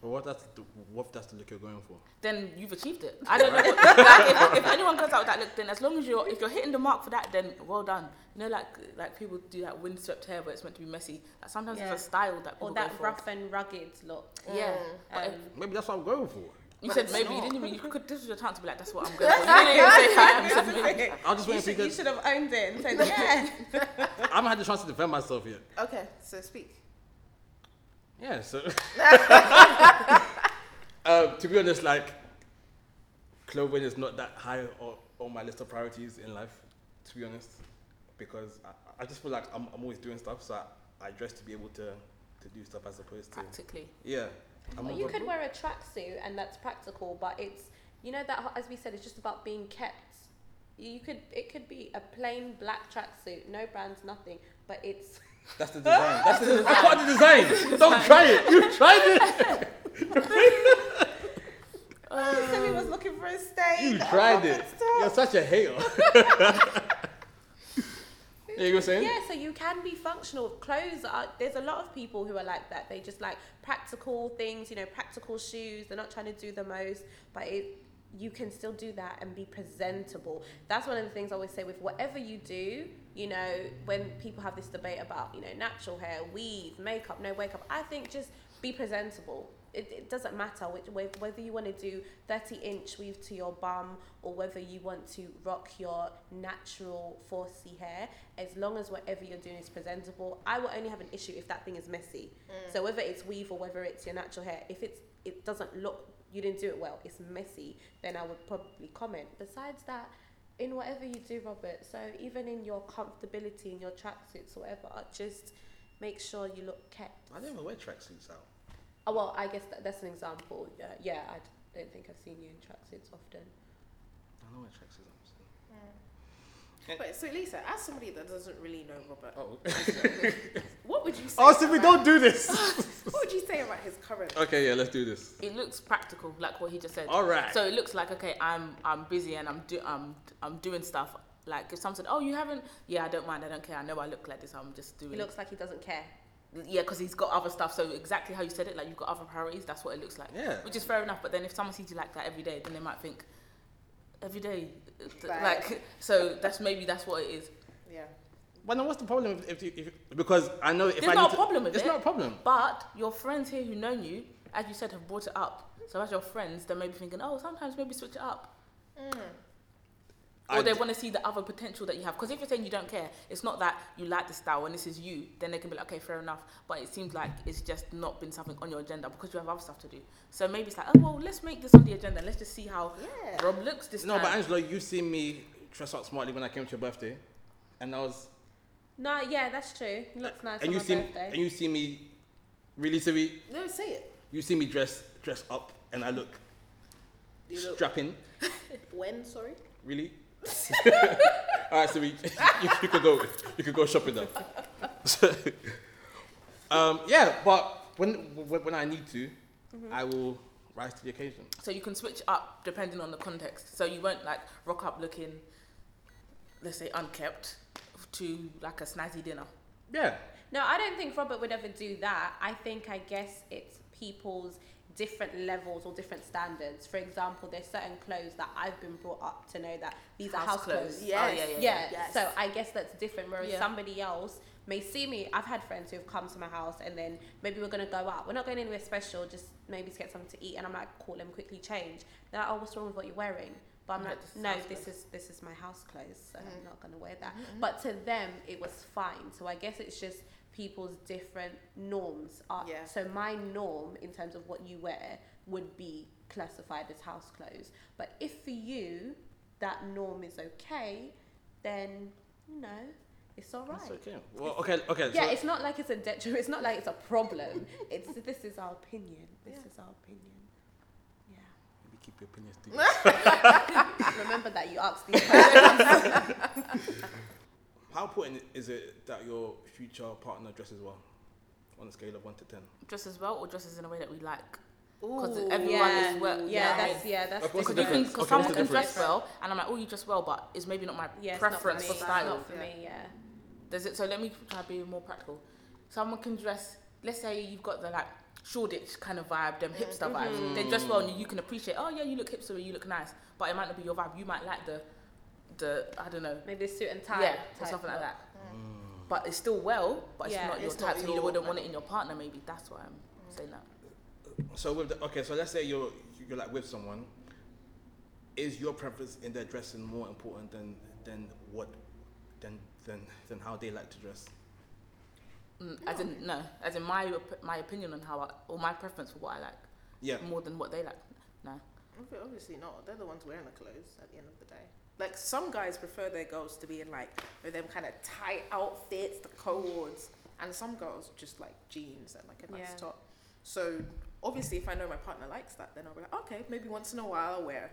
But what that's the, what that's the look you're going for? Then you've achieved it. I don't know. like, if, if anyone comes out with that look, then as long as you're, if you're hitting the mark for that, then well done. You know, like like people do that windswept hair, but it's meant to be messy. Like sometimes Yeah. there's a style that people Or that go for. rough and rugged look. Yeah. But Um, if- Maybe that's what I'm going for. You But said it's maybe you didn't even. You could. This was your chance to be like, that's what I'm going for. You didn't even say that. You said maybe. Just you, waiting for should, you you should have owned it and said, yeah. I haven't had the chance to defend myself yet. Okay, so speak. Yeah, so. um, to be honest, like, clothing is not that high on, on my list of priorities in life, to be honest. Because I, I just feel like I'm, I'm always doing stuff, so I, I dress to be able to, to do stuff as opposed to. Practically. Yeah. I'm Well, you could wear a tracksuit and that's practical, but it's you know that as we said, it's just about being kept. You could it could be a plain black tracksuit, no brands, nothing, but it's That's the design. That's the design. That's part the design. Don't try it. You tried it. so he was looking for a stain. You tried oh, it. You're such a hater. You know saying? Yeah, so you can be functional. Clothes are there's a lot of people who are like that. They just like practical things, you know, practical shoes. They're not trying to do the most, but it you can still do that and be presentable. That's one of the things I always say with whatever you do, you know, when people have this debate about, you know, natural hair, weave, makeup, no makeup, I think just be presentable. It, it doesn't matter which, whether you want to do 30 inch weave to your bum or whether you want to rock your natural 4C hair, as long as whatever you're doing is presentable. I will only have an issue if that thing is messy. Mm. So whether it's weave or whether it's your natural hair, if it's it doesn't look you didn't do it well, it's messy, then I would probably comment. Besides that, in whatever you do, Robert, so even in your comfortability in your tracksuits or whatever, just make sure you look kept. I don't even wear tracksuits out. Oh well, I guess that, that's an example. Yeah, yeah, I d- don't think I've seen you in tracksuits often. I don't wear tracksuits out. Hmm. Wait, so Lisa, as somebody that doesn't really know Robert, Oh. what would you say? Oh, Simi, about- don't do this. What would you say about his current? okay, yeah, let's do this. It looks practical, like what he just said. All right. So it looks like okay, I'm I'm busy and I'm do I'm I'm doing stuff. Like if someone said, "Oh, you haven't," yeah, I don't mind. I don't care. I know I look like this. I'm just doing. He looks like he doesn't care. Yeah, because he's got other stuff. So exactly how you said it, like you've got other priorities. That's what it looks like. Yeah. Which is fair enough. But then if someone sees you like that every day, then they might think, every day, Right. like so. That's maybe that's what it is. Yeah. But then what's the problem if, if, you- if because I know if There's I not need a to- problem with it's it. not a problem. But your friends here who know you, as you said, have brought it up. So as your friends, they may be thinking, oh, sometimes maybe switch it up. Mm. Or I they d- want to see the other potential that you have. Because if you're saying you don't care, it's not that you like the style and this is you, then they can be like, okay, fair enough. But it seems like it's just not been something on your agenda because you have other stuff to do. So maybe it's like, oh, well, let's make this on the agenda. Let's just see how Yeah. Rob looks this No, time. but Angela, you've seen me dress up smartly when I came to your birthday, and I was No, yeah, that's true. He looks nice and on you my see birthday. and you see me really Simi, No, say it. you see me dress dress up and I look You look strapping. when? Sorry. Really? All right, Simi, you, you could go you could go shopping now. um, yeah, but when when, when I need to, Mm-hmm. I will rise to the occasion. So you can switch up depending on the context. So you won't like rock up looking, let's say, unkept to like a snazzy dinner. Yeah. No, I don't think Robert would ever do that. I think, I guess it's people's different levels or different standards. For example, there's certain clothes that I've been brought up to know that these are House house clothes. clothes. Oh, Yes. yeah, yeah, Yeah. Yes. So I guess that's different. Whereas Yeah. somebody else may see me. I've had friends who've come to my house and then maybe we're gonna go out. We're not going anywhere special. Just maybe to get something to eat. And I'm like, call them quickly change. They're like, oh, what's wrong with what you're wearing? But I'm Yeah, like, no, this clothes. is this is my house clothes. So Mm. I'm not gonna wear that. But to them, it was fine. So I guess it's just people's different norms. Are, Yeah. So my norm in terms of what you wear would be classified as house clothes. But if for you that norm is okay, then you know it's all right. That's okay. Well, okay, okay. Yeah, so, it's not like it's a detriment. It's not like it's a problem. It's this is our opinion. This Yeah. is our opinion. Yeah. maybe keep your opinions to yourself. Remember that you asked these questions. How important is it that your future partner dresses well? On a scale of one to ten. Dresses well or dresses in a way that we like. Because everyone yeah, is well. yeah, yeah, that's yeah, that's Like, what's the different. Because Okay, someone what's the can dress well, and I'm like, oh, you dress well, but it's maybe not my Yeah, preference not for for style. Not for me. Yeah. Does it? So let me try to be more practical. Someone can dress. Let's say you've got the like Shoreditch kind of vibe, them hipster vibes. They dress well, mm. and you can appreciate. Oh yeah, you look hipster, you look nice. But it might not be your vibe. You might like the, the I don't know, Maybe a suit and tie. yeah, or type something like look. that. But it's still well, but it's Yeah, not your it's not type, so you wouldn't want it in your partner. Maybe that's why I'm saying that. So with the, okay, so let's say you're you're like with someone. Is your preference in their dressing more important than than what than than than how they like to dress? Mm, as in no, as in my my opinion on how I, or my preference for what I like Yeah. more than what they like. No. Obviously not. They're the ones wearing the clothes at the end of the day. Like some guys prefer their girls to be in like with them kind of tight outfits, the cords, and some girls just like jeans and like a nice Yeah. top. So obviously, if I know my partner likes that, then I'll be like, okay, maybe once in a while I'll wear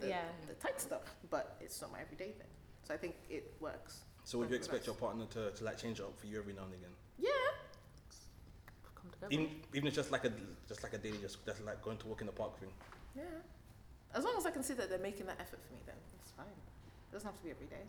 the, Yeah. the tight stuff, but it's not my everyday thing. So I think it works. So would you expect us. your partner to, to like change it up for you every now and again? Yeah. Even even if it's just like a just like a daily just just like going to walk in the park thing. Yeah. As long as I can see that they're making that effort for me, then it's fine. It doesn't have to be every day.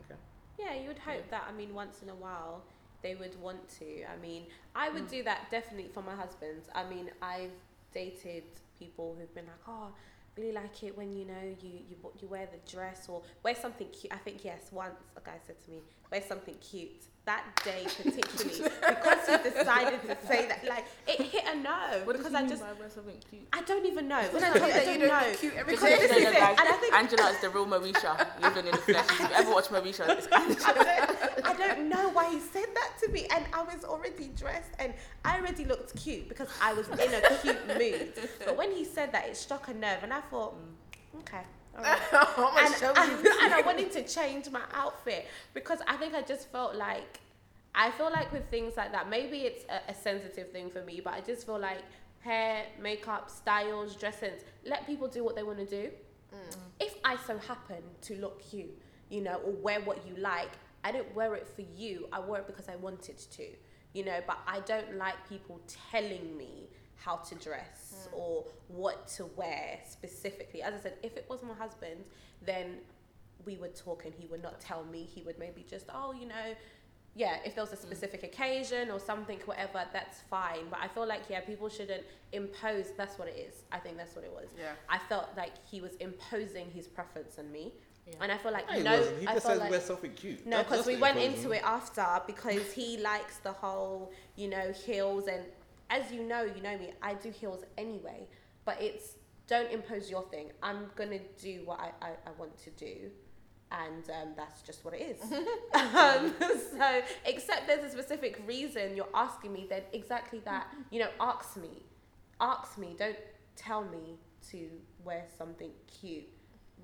Okay. Yeah, you would hope Yeah. that. I mean, once in a while, they would want to. I mean, I would mm. do that definitely for my husband. I mean, I've dated people who've been like, oh, really like it when you know you you you wear the dress or wear something cute. I think yes, once a guy said to me, wear something cute. That day particularly, because he decided to say that, like it hit a no What because I just wear something cute? I don't even know. When I Not tell you, I that don't you know. look cute every Just Because this is it, and I think- Angela is the real Moesha living in the flesh. If you ever watch Moesha, it's I don't, I don't know why he said that to me, and I was already dressed and I already looked cute because I was in a cute mood. But when he said that, it struck a nerve, and I thought, mm, okay. right. And, and, and I wanted to change my outfit because I think I just felt like I feel like with things like that, maybe it's a, a sensitive thing for me, but I just feel like hair, makeup, styles, dress sense, let people do what they want to do. If I so happen to look cute, you know, or wear what you like, I didn't wear it for you. I wore it because I wanted to, you know, but I don't like people telling me how to dress mm. or what to wear specifically. As I said, if it was my husband, then we would talk and he would not tell me. He would maybe just, oh, you know, yeah, if there was a mm. specific occasion or something, whatever, that's fine. But I feel like, yeah, people shouldn't impose. That's what it is. I think that's what it was. Yeah. I felt like he was imposing his preference on me. Yeah. And I feel like, No, he no, wasn't. He I just felt says like, wear something cute. no, because we went into it after because he likes the whole, you know, heels. And as you know, you know me, I do heels anyway. But it's, don't impose your thing. I'm going to do what I, I, I want to do. And um, that's just what it is. um, so, except there's a specific reason you're asking me, then exactly that, you know, ask me. Ask me. Don't tell me to wear something cute.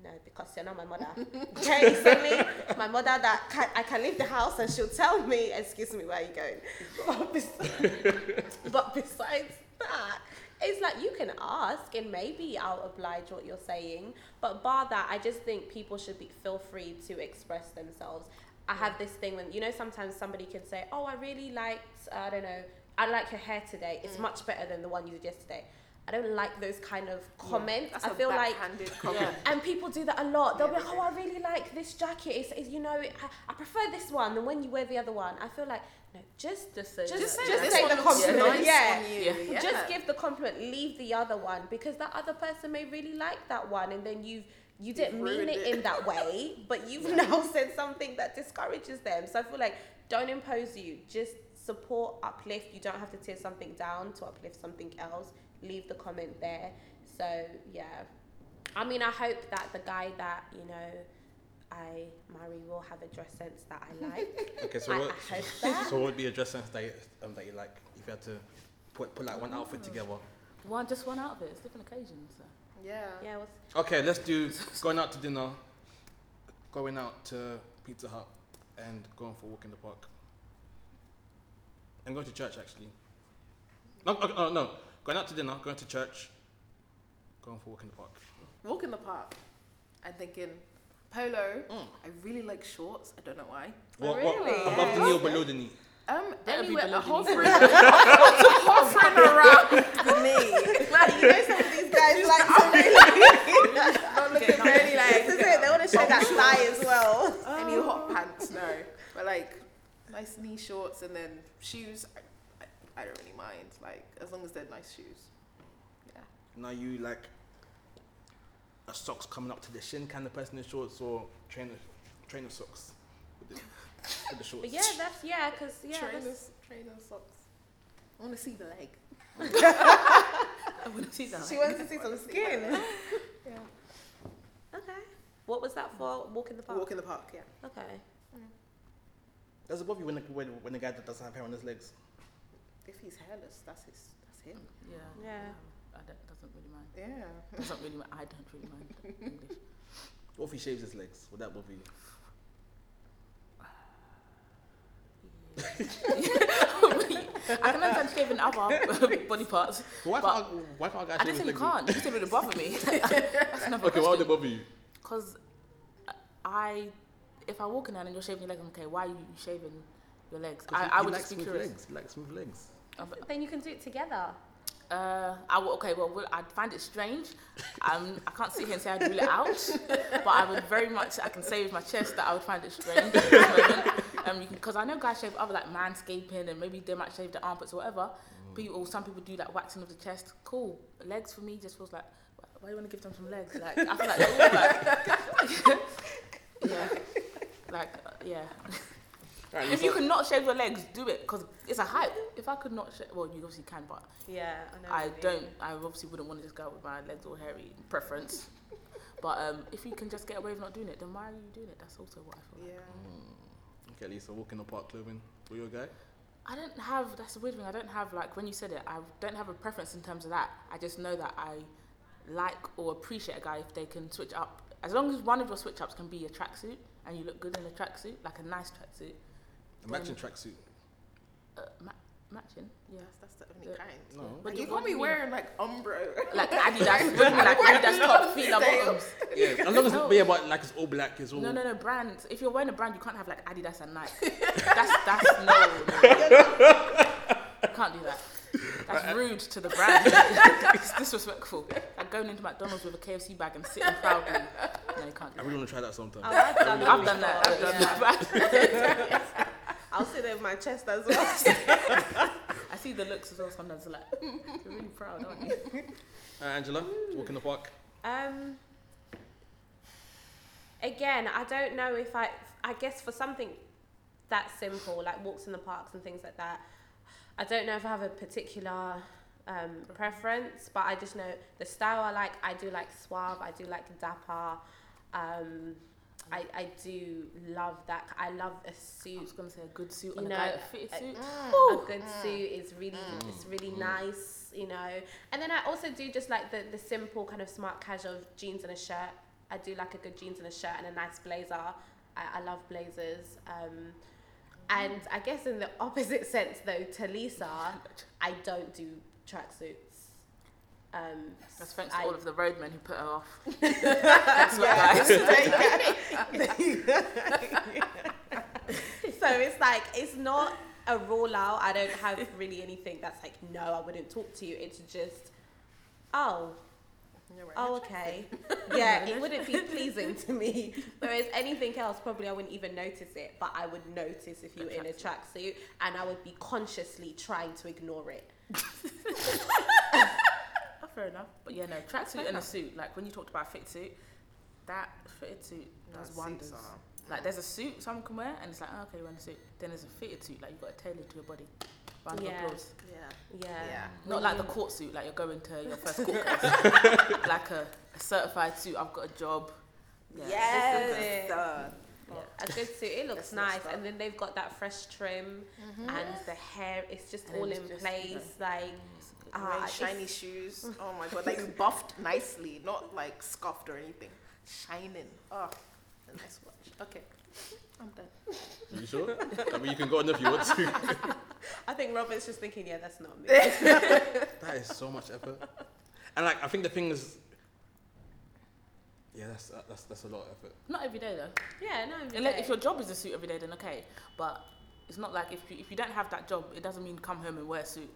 No, because you're not my mother. Okay, suddenly my mother that can, I can leave the house and she'll tell me, excuse me, where are you going? But besides, but besides that, it's like you can ask and maybe I'll oblige what you're saying. But bar that, I just think people should be feel free to express themselves. I have this thing when you know sometimes somebody can say, "Oh, I really liked I don't know, I like your hair today. It's mm. much better than the one you did yesterday." I don't like those kind of Yeah, comments. That's I feel like comment. and people do that a lot. They'll Yeah, be like, "Oh, I really like this jacket. It's, it's you know, I, I prefer this one than when you wear the other one." I feel like no, just say Just- Just say just take the compliment. nice Yeah. on you. Yeah. Yeah. just give the compliment. Leave the other one because that other person may really like that one, and then you've you didn't You've mean it, it. in that way, but you've now said something that discourages them. So I feel like don't impose you. Just support, uplift. You don't have to tear something down to uplift something else. Leave the comment there. So yeah, I mean, I hope that the guy that you know I marry will have a dress sense that I like. Okay, so I, what? I hope that. So what would be a dress sense that you, um, that you like if you had to put put like one outfit together? One, just one outfit. It's different occasions. So. Yeah. Yeah, what's, Okay, let's do going out to dinner, going out to Pizza Hut, and going for a walk in the park. And going to church actually. No, okay, oh, no, going out to dinner, going to church, going for a walk in the park. Walk in the park. I'm thinking polo. Mm. I really like shorts. I don't know why. What, really? what, above the knee or below the knee? Um, Better be anywhere, below the knee. hovering, hovering around the knee. like, you know, some of these guys like to really. Not looking very like. This is it. They want to show that thigh as well. Any hot pants? No. But like nice knee shorts and then shoes. I, I, I don't really mind. Like as long as they're nice shoes. Yeah. Now you like a socks coming up to the shin kind of person in shorts or trainer trainer socks with the, with the shorts. Yeah, that's yeah, because yeah, trainers, trainer socks. I want to see the leg. I want to see that. she wants to see some skin. Yeah. Okay. What was that for? Walk in the park. Walk in the park. Yeah. Okay. Does it bother you when the, when, when the guy that doesn't have hair on his legs? If he's hairless, that's his. That's him. Yeah. Yeah. I don't, doesn't really mind. Yeah. Doesn't really. mi- I don't really mind English. What if he shaves his legs? Would that bother you? I can understand shaving other body parts. But why But- can't why can't guys I shave didn't say you can't. You said it would bother me. That's another Okay, why would it bother you? Because I, if I walk in there and you're shaving your legs, I'm okay. Why are you shaving your legs? I, he- I he would likes just be smooth curious. Legs. He likes smooth legs. Then you can do it together. Uh, I w- okay. Well, well, I'd find it strange. Um, I can't sit here and say I'd rule it out, but I would very much. I can say with my chest that I would find it strange. at this moment. um, because I know guys shave other like manscaping and maybe they might shave their armpits or whatever. People, or some people do like waxing of the chest. Cool. Legs for me just feels like. Why do you want to give them some legs? Like I feel like they're all like. yeah. Like uh, yeah. Right, If you can not shave your legs, do it because it's a hype. If I could not shave, well, you obviously can, but Yeah, I. I don't. I obviously wouldn't want to just go out with my legs all hairy preference. but um, if you can just get away with not doing it, then why are you doing it? That's also what I feel. Like. Yeah. Okay, Lisa, walk in the park clothing. For your guy? I don't have. That's the weird thing. I don't have like when you said it. I don't have a preference in terms of that. I just know that I like or appreciate a guy if they can switch up. As long as one of your switch ups can be a tracksuit and you look good in a tracksuit, like a nice tracksuit, A matching tracksuit. uh, ma- matching. Yeah. That's, that's the only Yeah. kind. No. But you what can't be wearing like Umbro. Like Adidas, what do you mean, like Adidas top, feet up bottoms. Yeah, as long as No. but yeah, but like it's all black, it's all. No, no, no, brands. If you're wearing a brand, you can't have like Adidas and Nike. That's that's no. no. You can't do that. That's rude to the brand. it's disrespectful. Like going into McDonald's with a KFC bag and sitting proudly. No, you can't I do really want to try that sometime. I've done that. that. I've done that. I've done that. I'll sit there with my chest as well. I see the looks as well sometimes. Like you're really proud, aren't you? Uh, Angela, walk in the park. Um. Again, I don't know if I. I guess for something that simple, like walks in the parks and things like that, I don't know if I have a particular um, preference, but I just know the style I like. I do like suave. I do like dapper. Um, I, I do love that. I love a suit. was gonna say a good suit You and know, a guy a fitted uh, a good suit is really it's really nice, you know. And then I also do just like the the simple kind of smart casual jeans and a shirt. I do like a good jeans and a shirt and a nice blazer. I, I love blazers. Um, and I guess in the opposite sense though, to Lisa, I don't do tracksuits. Um, That's thanks I- to all of the roadmen who put her off. That's what guys. so it's like it's not a rule out. I don't have really anything that's like no, I wouldn't talk to you. It's just oh, oh, okay. yeah, it wouldn't be pleasing to me. Whereas anything else, probably I wouldn't even notice it, but I would notice if you were in a tracksuit, and I would be consciously trying to ignore it. Fair enough. But yeah, no, tracksuit and a suit. Like when you talked about fit suit, that fitted suit does suits wonders. are- Like there's a suit someone can wear, and it's like, oh, okay, you're wearing a suit. Then there's a fitted suit, like you've got to tailor to your body. Round of Yeah. applause. Yeah. Yeah. Yeah. Not like the court suit, like you're going to your first court case. like a, a certified suit. I've got a job. Yeah. Yes. Uh, Yeah, a good suit. It looks That's nice, and then they've got that fresh trim, and the hair. It's just And all in just, place. you know, Like wearing it's- shiny shoes. Oh my god, like buffed nicely, not like scuffed or anything. Shining. Oh, a nice watch. Okay, I'm done. Are You sure? I mean, you can go on if you want to. I think Robert's just thinking, yeah, that's not me. that is so much effort. And like, I think the thing is, yeah, that's uh, that's that's a lot of effort. Not every day though. yeah, no. every Unless, day. if your job is a suit every day, then okay. But it's not like if you, if you don't have that job, it doesn't mean come home and wear a suit.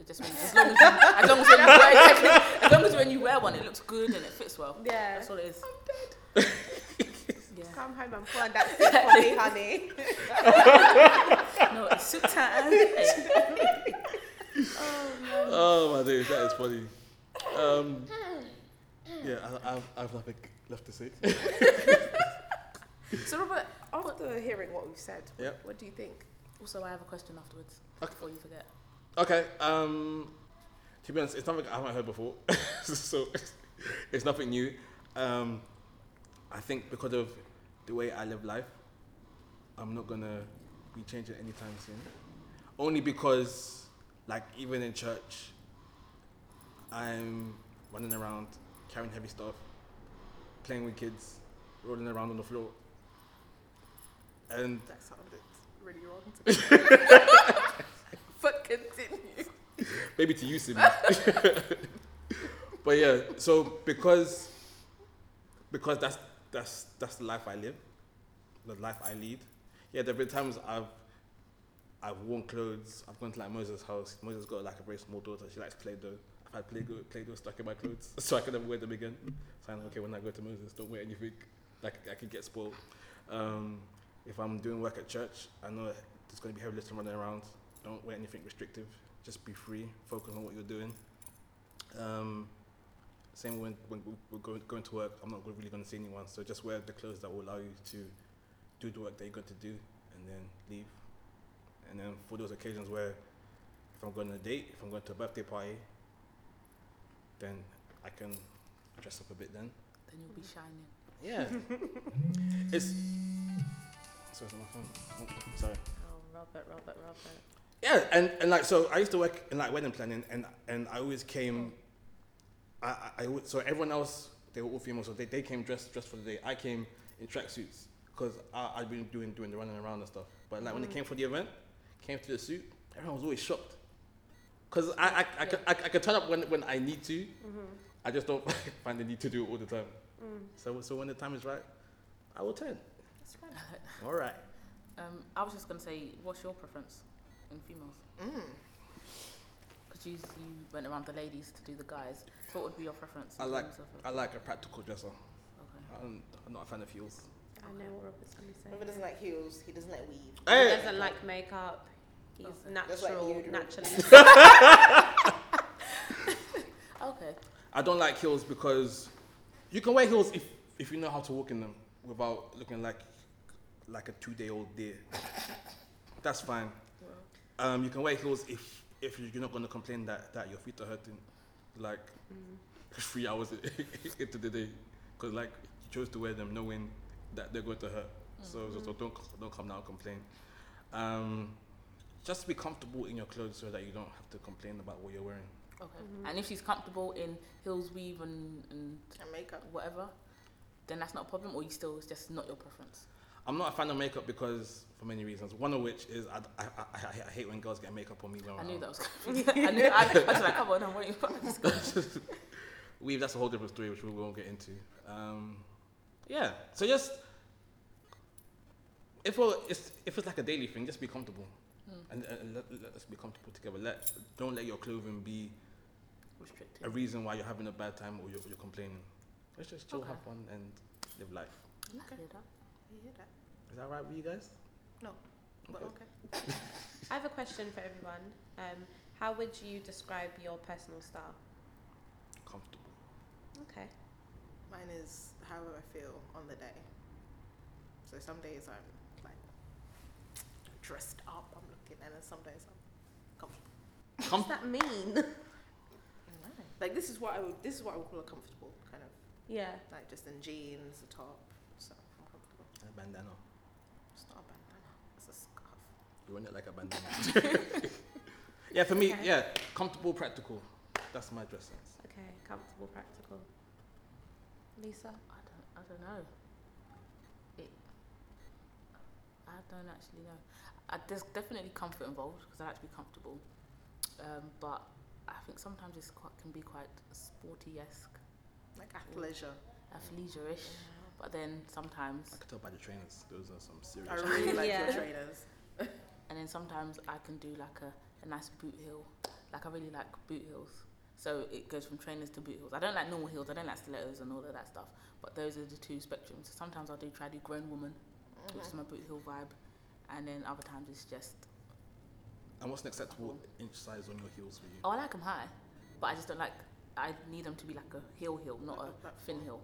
It just means as long as, you, as long as when you wear exactly, as long as when you wear one, it looks good and it fits well. yeah, That's all it is. yeah. come home and put on that suit for me, honey. No, it's suit time. Hey. Oh my days, that is funny. Um, yeah, I, I've I've nothing left to say. So Robert, after hearing what we've said, Yep. what do you think? Also, I have a question afterwards Okay. before you forget. Okay. Um, to be honest, it's something I haven't heard before, so it's nothing new. Um, I think because of the way I live life, I'm not gonna be changing anytime soon. Only because, like, even in church, I'm running around carrying heavy stuff, playing with kids, rolling around on the floor, and That sounded really wrong. but continue. maybe to you, Simi. but yeah, so because because that's that's that's the life I live, the life I lead. Yeah, there've been times I've I've worn clothes. I've gone to like Moses' house. Moses got like a very small daughter. She likes Play-Doh. I've had Play-Doh, Play-Doh stuck in my clothes, so I could never wear them again. So I'm okay, when I go to Moses, don't wear anything. Like I could get spoiled. Um, if I'm doing work at church, I know there's going to be heavy lifting running around. Don't wear anything restrictive. Just be free. Focus on what you're doing. Um, same when, when we- we're going, going to work, I'm not really going to see anyone. So just wear the clothes that will allow you to do the work that you're going to do and then leave. And then for those occasions where if I'm going on a date, if I'm going to a birthday party, then I can dress up a bit then. Then you'll be shining. Yeah. it's. Sorry, my phone. Oh, sorry. Oh, Robert, Robert, Robert. Yeah, and, and like so, I used to work in like wedding planning, and and I always came. I, I, I so everyone else they were all female, so they, they came dressed dressed for the day. I came in tracksuits because I'd been doing doing the running around and stuff. But like when it mm. came for the event, came to the suit, everyone was always shocked. Cause I I, I, could, I, I could turn up when, when I need to. Mm-hmm. I just don't find the need to do it all the time. Mm. So so when the time is right, I will turn. All right. Um, I was just gonna say, what's your preference in females? Mm. Because you, you went around the ladies to do the guys. So what would be your preference? I like I like a practical dresser. okay. I'm, I'm not a fan of heels. I know what Robert's going to say. Robert doesn't like heels. He doesn't like weave. He doesn't like makeup. He's That's like natural, deodorant. naturally. Okay. I don't like heels because you can wear heels if, if you know how to walk in them without looking like like a two day old deer. That's fine. Um, you can wear heels if if you're not going to complain that, that your feet are hurting, like three hours into the day, because like you chose to wear them knowing that they're going to hurt. So, so, so don't don't come now and complain. Um, just be comfortable in your clothes so that you don't have to complain about what you're wearing. Okay. And if she's comfortable in heels, weave, and, and And makeup. whatever, then that's not a problem. Or you still it's just not your preference. I'm not a fan of makeup because for many reasons. One of which is I, I, I, I, hate when girls get makeup on me. When I knew that was. Gonna I knew. I, I was like, come on, I'm waiting for this. Weave, that's a whole different story which we won't get into. Um, yeah, so just if it's if it's like a daily thing, just be comfortable Hmm. and, and let, let us be comfortable together. Let don't let your clothing be restricted. a reason why you're having a bad time or you're, you're complaining. Let's just chill, Okay. have fun, and live life. I can hear that. You hear that? Is that right with you guys? No, but Okay. okay. I have a question for everyone. Um, how would you describe your personal style? Comfortable. Okay. Mine is however I feel on the day. So some days I'm like dressed up, I'm looking, and then some days I'm comfortable. Com- What does that mean? Like this is what I would this is what I would call a comfortable kind of yeah. like just in jeans, a top. So I'm comfortable. a bandana. It's not a bandana. It's a scarf. You want it like a bandana. yeah, for me, Okay. yeah, comfortable, practical. That's my dress sense. Okay. Comfortable, practical. Lisa. I don't. I don't know. It. I don't actually know. I, there's definitely comfort involved because I like to be comfortable. Um, but I think sometimes it's quite can be quite sporty esque, Like athleisure. athleisure-ish. But then sometimes, I can tell by the trainers. Those are some serious. I really like Yeah. your trainers. and then sometimes I can do like a, a nice boot heel. Like I really like boot heels. So it goes from trainers to boot heels. I don't like normal heels. I don't like stilettos and all of that stuff. But those are the two spectrums. So Sometimes I'll do try to do grown woman, which is my boot heel vibe, and then other times it's just And what's an acceptable inch size on your heels for you? oh I like them high, but I just don't like. I need them to be like a heel heel, not Like a a thin heel.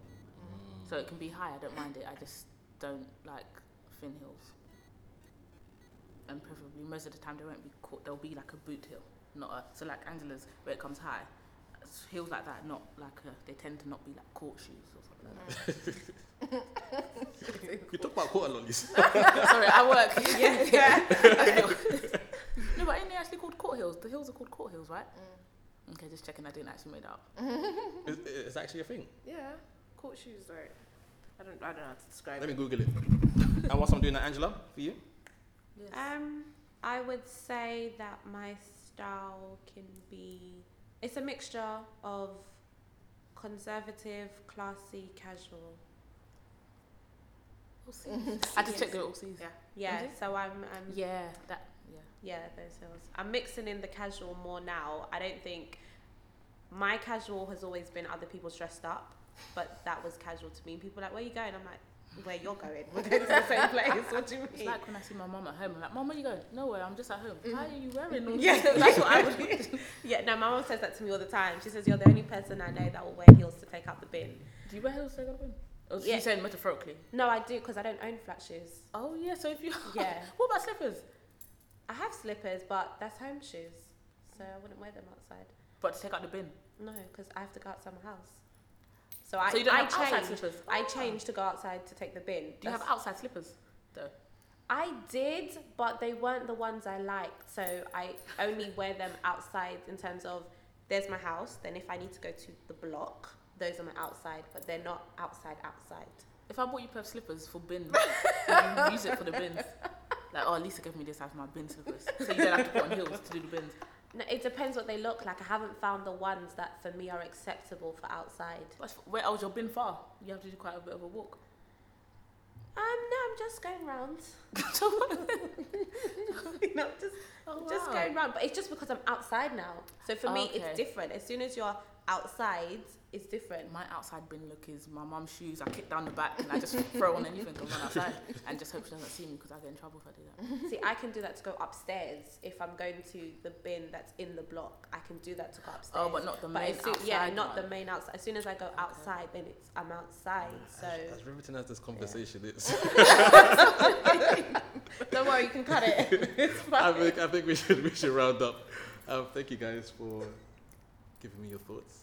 Mm. So it can be high. I don't mind it. I just don't like thin heels. And preferably most of the time they won't be caught. They'll be like a boot heel, not a. So like Angela's where it comes high, heels like that, not like a, they tend to not be like court shoes or something like that. You talk about quarter lollies. Sorry, I work. Yeah. yeah. no, but ain't they actually called court heels? The heels are called court heels, right? Mm. Okay, just checking. I didn't actually make that up. it's, is that actually a thing? Yeah. Court shoes right. I don't I don't know how to describe Let me it. Google it. and whilst I'm doing that, Angela, for you? Yes. Um, I would say that my style can be. It's a mixture of conservative, classy, casual. All C's. I just checked the all C's. Yeah. Yeah. Okay. So I'm. I'm Yeah, that. Yeah. Yeah, those heels. I'm mixing in the casual more now. I don't think my casual has always been other people's dressed up, but that was casual to me. People are like, where are you going? I'm like, where you're going? We're going to the same place. What do you mean? It's like when I see my mum at home. I'm like, Mum, where you going? Nowhere. I'm just at home. Mm. Why are you wearing all Yeah? That's what I would yeah, no, my mom says that to me all the time. She says, you're the only person I know that will wear heels to take out the bin. Do you wear heels to go in? Or Yeah. you saying metaphorically? No, I do because I don't own flat shoes. Oh yeah. So if you Yeah. what about slippers? I have slippers, but that's home shoes. So I wouldn't wear them outside. But to take out the bin. No, because I have to go outside my house. So I, so you don't I have outside change. slippers. I Ah. changed to go outside to take the bin. Do you have outside slippers? Though. I did, but they weren't the ones I liked. So I only wear them outside in terms of there's my house. Then if I need to go to the block, those are my outside, but they're not outside outside. If I bought you a pair of slippers for bin, you use it for the bins? Like, oh, Lisa gave me this as my bin slippers, so you don't have to put on heels to do the bins. No, it depends what they look like. I haven't found the ones that for me are acceptable for outside. Where else your been far? You have to do quite a bit of a walk. Um, no, I'm just going round. you know, just Oh, just going round. But it's just because I'm outside now. So for me, Okay. it's different. As soon as you're outside, it's different. My outside bin look is my mum's shoes. I kick down the back and I just throw on anything and run outside and just hope she doesn't see me because I get in trouble if I do that. See, I can do that to go upstairs. If I'm going to the bin that's in the block, I can do that to go upstairs. Oh, but not the But main as soon, outside yeah, not one. the main outside. As soon as I go outside, then it's I'm outside. So As, as riveting as this conversation is, don't worry, you can cut it. it's I fine. think I think we should we should round up. Um, thank you guys for giving me your thoughts.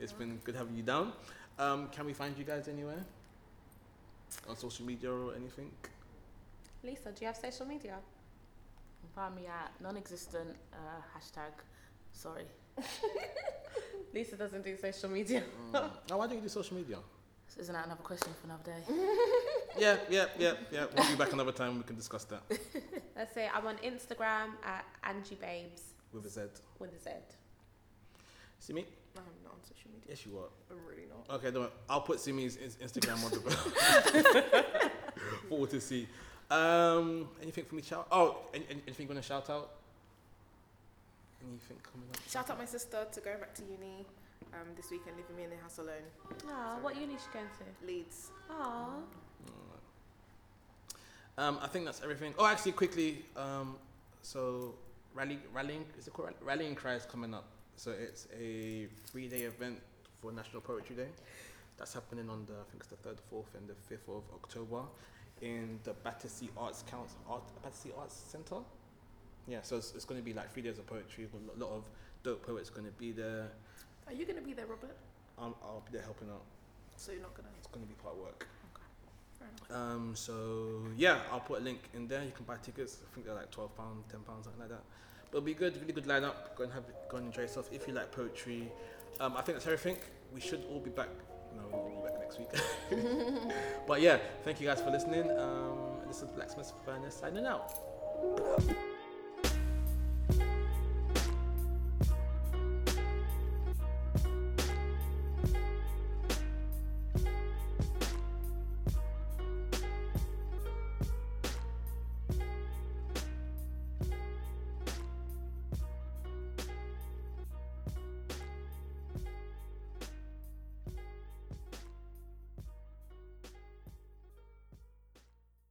It's been good having you down. Um, can we find you guys anywhere on social media or anything? Lisa, do you have social media? Find me at non-existent uh, hashtag. Sorry. Lisa doesn't do social media. Mm. oh, why don't you do social media? So isn't that another question for another day? Yeah, yeah, yeah, yeah. We'll be back another time. We can discuss that Let's say I'm on Instagram at Angie Babes with a Z. with a Z. See me? I'm not on social media. Yes, you are. I'm really not. Okay, don't worry. I'll put Simi's Instagram on the for all to see. Um, anything for me? to Shout? Oh, any, any- anything you want to shout out? anything coming up? Shout out my sister to going back to uni um, this weekend, leaving me in the house alone. Aw, what uni she going to? Leeds. Aw. Um, I think that's everything. Oh, actually, quickly. Um, so rally, rallying is it called rally- rallying cry is coming up. So it's a three-day event for National Poetry Day. That's happening on the I think it's the third, fourth, and the fifth of October in the Battersea Arts Council, Art, Battersea Arts Centre. Yeah, so it's, it's going to be like three days of poetry. A lot of dope poets going to be there. Are you going to be there, Robert? Um, I'll be there helping out. So you're not going to. It's going to be part work. Um, so yeah, I'll put a link in there. You can buy tickets. I think they're like twelve pound, ten pounds, something like that. But it'll be good, really good lineup. Go and have, go and enjoy yourself. If you like poetry, um, I think that's everything. We should all be back. No, we'll be back next week. but yeah, thank you guys for listening. Um, this is Blacksmith Furnace signing out.